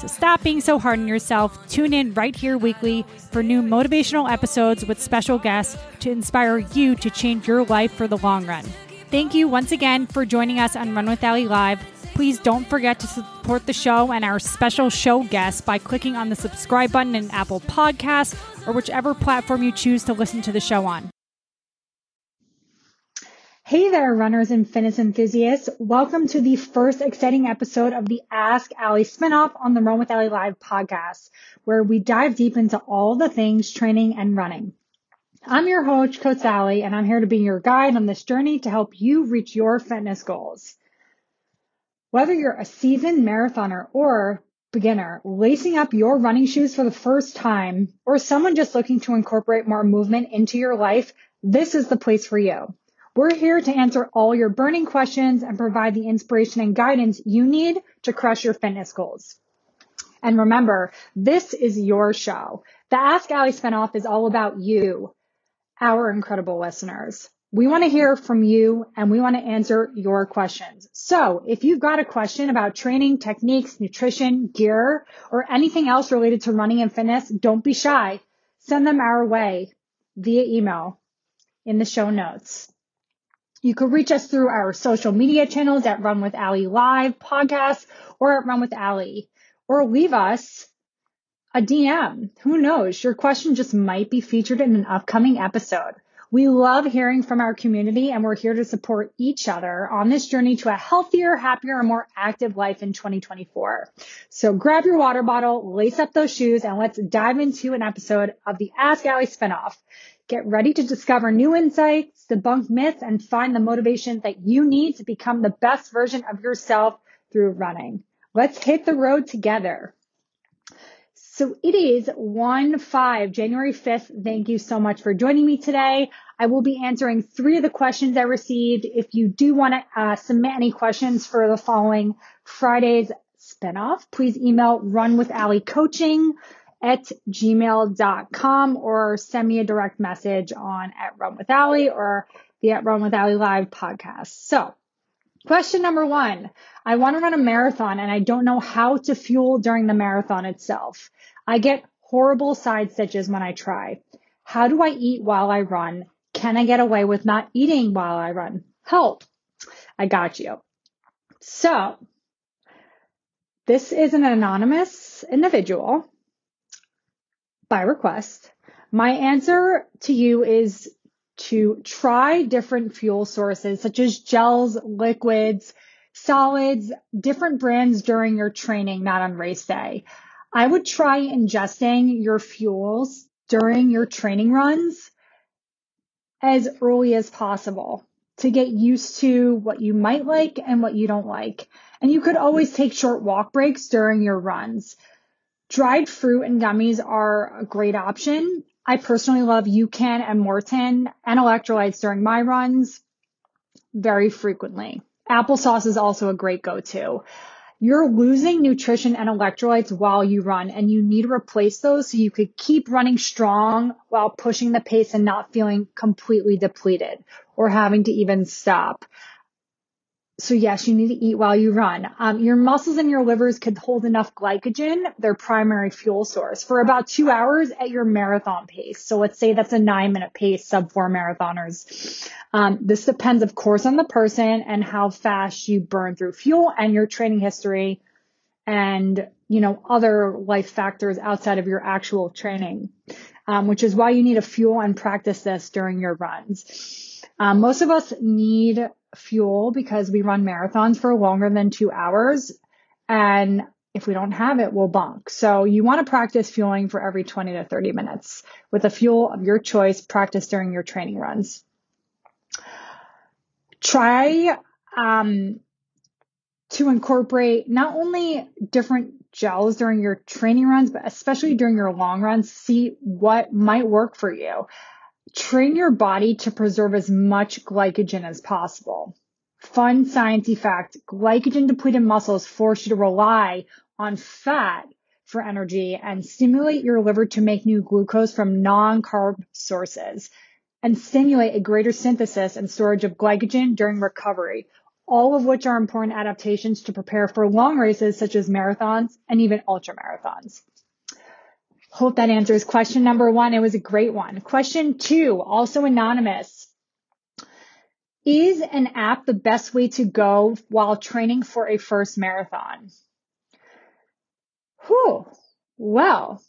So stop being so hard on yourself. Tune in right here weekly for new motivational episodes with special guests to inspire you to change your life for the long run. Thank you once again for joining us on Run with Alli Live. Please don't forget to support the show and our special show guests by clicking on the subscribe button in Apple Podcasts or whichever platform you choose to listen to the show on. Hey there, runners and fitness enthusiasts. Welcome to the first exciting episode of the Ask Alli spinoff on the Run with Alli Live podcast, where we dive deep into all the things training and running. I'm your host, Coach Allie, and I'm here to be your guide on this journey to help you reach your fitness goals. Whether you're a seasoned marathoner or beginner, lacing up your running shoes for the first time, or someone just looking to incorporate more movement into your life, this is the place for you. We're here to answer all your burning questions and provide the inspiration and guidance you need to crush your fitness goals. And remember, this is your show. The Ask Alli spinoff is all about you, our incredible listeners. We want to hear from you and we want to answer your questions. So if you've got a question about training, techniques, nutrition, gear, or anything else related to running and fitness, don't be shy. Send them our way via email in the show notes. You can reach us through our social media channels at Run with Alli Live podcast or at Run with Alli, or leave us a DM. Who knows? Your question just might be featured in an upcoming episode. We love hearing from our community and we're here to support each other on this journey to a healthier, happier, and more active life in 2024. So grab your water bottle, lace up those shoes, and let's dive into an episode of the Ask Alli spinoff. Get ready to discover new insights, debunk myths, and find the motivation that you need to become the best version of yourself through running. Let's hit the road together. So it is 1 5, January 5th. Thank you so much for joining me today. I will be answering three of the questions I received. If you do want to uh, submit any questions for the following Friday's spinoff, please email run with Alli coaching at gmail.com or send me a direct message on at Run with Alli or the at Run with Alli live podcast. So question number one, I want to run a marathon and I don't know how to fuel during the marathon itself. I get horrible side stitches when I try. How do I eat while I run? Can I get away with not eating while I run? Help. I got you. So this is an anonymous individual by request. My answer to you is to try different fuel sources such as gels, liquids, solids, different brands during your training, not on race day. I would try ingesting your fuels during your training runs as early as possible to get used to what you might like and what you don't like. And you could always take short walk breaks during your runs. Dried fruit and gummies are a great option. I personally love UCAN and Maurten and electrolytes during my runs very frequently. Applesauce is also a great go-to. You're losing nutrition and electrolytes while you run and you need to replace those so you could keep running strong while pushing the pace and not feeling completely depleted or having to even stop. So yes, you need to eat while you run. Um, your muscles and your livers could hold enough glycogen, their primary fuel source, for about two hours at your marathon pace. So let's say that's a nine minute pace, sub four marathoners. Um, this depends, of course, on the person and how fast you burn through fuel and your training history and, you know, other life factors outside of your actual training. um, which is why you need to fuel and practice this during your runs. Um, most of us need fuel because we run marathons for longer than two hours. And if we don't have it, we'll bonk. So you want to practice fueling for every 20 to 30 minutes with a fuel of your choice. Practice during your training runs. Try um, to incorporate not only different gels during your training runs, but especially during your long runs, see what might work for you. Train your body to preserve as much glycogen as possible. Fun sciencey fact, glycogen depleted muscles force you to rely on fat for energy and stimulate your liver to make new glucose from non-carb sources and stimulate a greater synthesis and storage of glycogen during recovery, all of which are important adaptations to prepare for long races such as marathons and even ultra marathons. Hope that answers question number one. It was a great one. Question two, also anonymous. Is an app the best way to go while training for a first marathon? Whew. Well,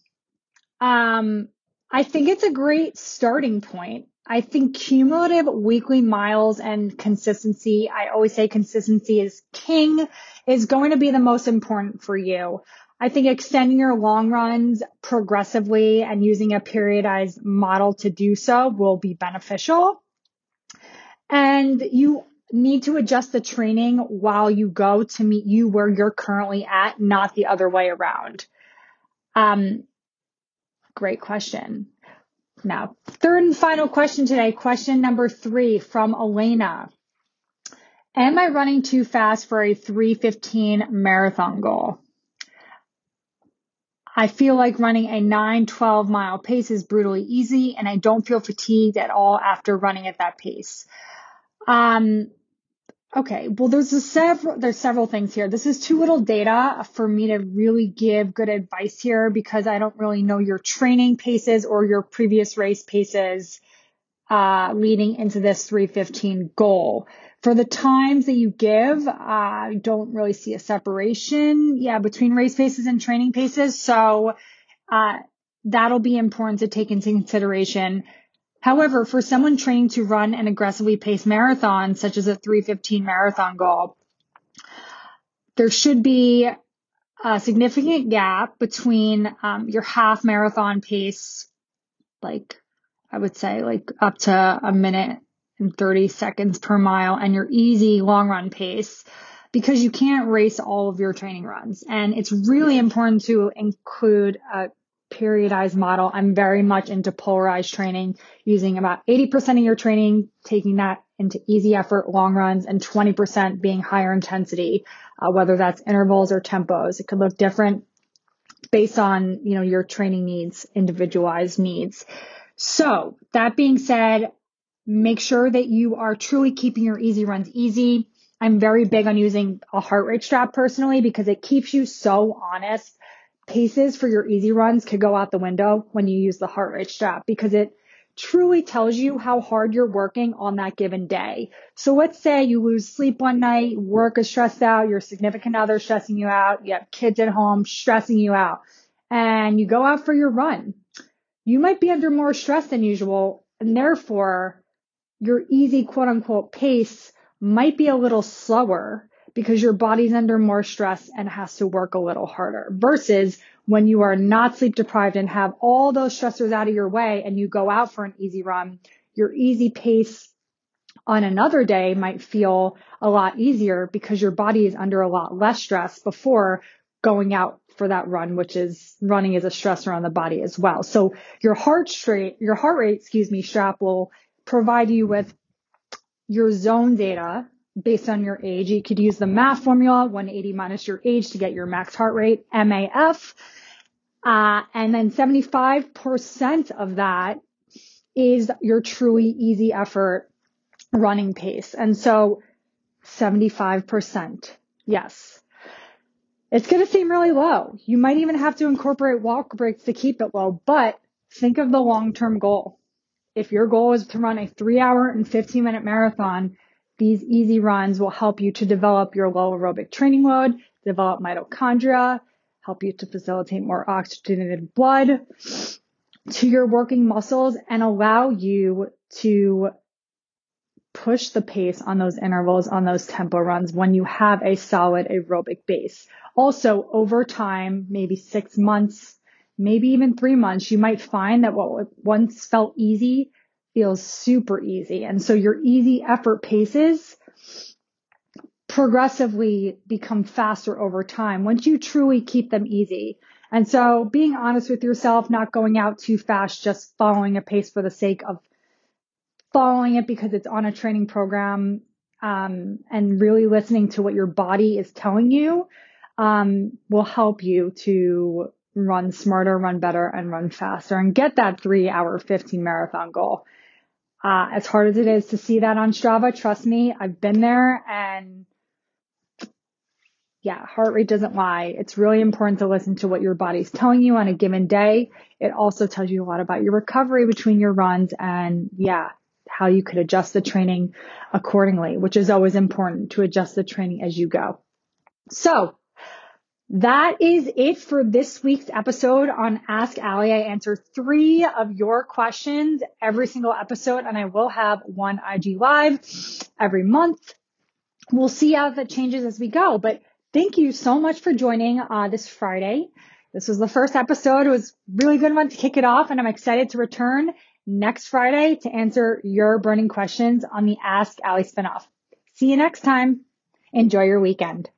um, I think it's a great starting point. I think cumulative weekly miles and consistency, I always say consistency is king, is going to be the most important for you. I think extending your long runs progressively and using a periodized model to do so will be beneficial. And you need to adjust the training while you go to meet you where you're currently at, not the other way around. Um, great question. Now, third and final question today, question number three from Elena. Am I running too fast for a 315 marathon goal? I feel like running a 9, 12 mile pace is brutally easy and I don't feel fatigued at all after running at that pace. Um, okay. Well, there's several, there's several things here. This is too little data for me to really give good advice here because I don't really know your training paces or your previous race paces, uh, leading into this 315 goal. For the times that you give, I don't really see a separation, yeah, between race paces and training paces. So, uh, that'll be important to take into consideration. However, for someone training to run an aggressively paced marathon, such as a 315 marathon goal, there should be a significant gap between um, your half marathon pace, like I would say, like up to a minute and 30 seconds per mile and your easy long run pace because you can't race all of your training runs. And it's really important to include a periodized model. I'm very much into polarized training, using about 80% of your training, taking that into easy effort long runs and 20% being higher intensity, uh, whether that's intervals or tempos. It could look different based on, you know, your training needs, individualized needs. So that being said, Make sure that you are truly keeping your easy runs easy. I'm very big on using a heart rate strap personally because it keeps you so honest. Paces for your easy runs could go out the window when you use the heart rate strap because it truly tells you how hard you're working on that given day. So let's say you lose sleep one night, work is stressed out, your significant other stressing you out, you have kids at home stressing you out, and you go out for your run. You might be under more stress than usual, and therefore your easy quote unquote pace might be a little slower because your body's under more stress and has to work a little harder versus when you are not sleep deprived and have all those stressors out of your way and you go out for an easy run, your easy pace on another day might feel a lot easier because your body is under a lot less stress before going out for that run, which is running is a stressor on the body as well. So your heart straight, your heart rate, excuse me, strap will provide you with your zone data based on your age. You could use the MAF formula, 180 minus your age to get your max heart rate, MAF. Uh, and then 75% of that is your truly easy effort running pace. And so 75%. Yes. It's going to seem really low. You might even have to incorporate walk breaks to keep it low, but think of the long-term goal if your goal is to run a three hour and 15 minute marathon, these easy runs will help you to develop your low aerobic training load, develop mitochondria, help you to facilitate more oxygenated blood, to your working muscles and allow you to push the pace on those intervals, on those tempo runs when you have a solid aerobic base. Also, over time, maybe six months, maybe even three months, you might find that what once felt easy feels super easy. And so your easy effort paces progressively become faster over time once you truly keep them easy. And so being honest with yourself, not going out too fast, just following a pace for the sake of following it because it's on a training program, um, and really listening to what your body is telling you, um, will help you to run smarter, run better, and run faster and get that three hour 15 marathon goal. Uh, as hard as it is to see that on Strava, trust me, I've been there and yeah, heart rate doesn't lie. It's really important to listen to what your body's telling you on a given day. It also tells you a lot about your recovery between your runs and yeah, how you could adjust the training accordingly, which is always important to adjust the training as you go. So that is it for this week's episode on Ask Alli. I answer three of your questions every single episode and I will have one IG live every month. We'll see how that changes as we go, but thank you so much for joining uh, this Friday. This was the first episode. It was really good one to kick it off, and I'm excited to return next Friday to answer your burning questions on the Ask Alli spinoff. See you next time. Enjoy your weekend.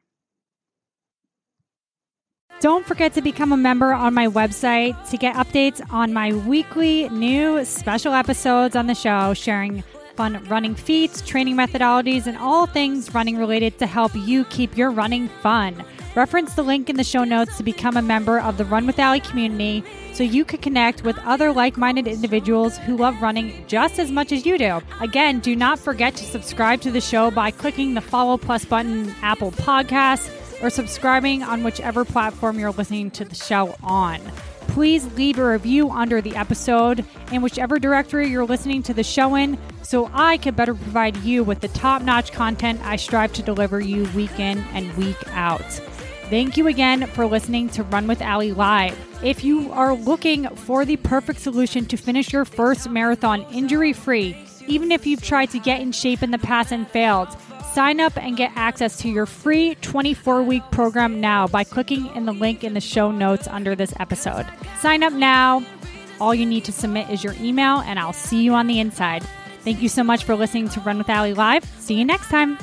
Don't forget to become a member on my website to get updates on my weekly new special episodes on the show, sharing fun running feats, training methodologies, and all things running related to help you keep your running fun. Reference the link in the show notes to become a member of the Run with Alli community so you can connect with other like minded individuals who love running just as much as you do. Again, do not forget to subscribe to the show by clicking the follow plus button Apple Podcasts or subscribing on whichever platform you're listening to the show on please leave a review under the episode in whichever directory you're listening to the show in so I can better provide you with the top notch content I strive to deliver you week in and week out. Thank you again for listening to Run with Alli Live. If you are looking for the perfect solution to finish your first marathon injury free, even if you've tried to get in shape in the past and failed, Sign up and get access to your free 24 week program now by clicking in the link in the show notes under this episode. Sign up now. All you need to submit is your email, and I'll see you on the inside. Thank you so much for listening to Run with Alli Live. See you next time.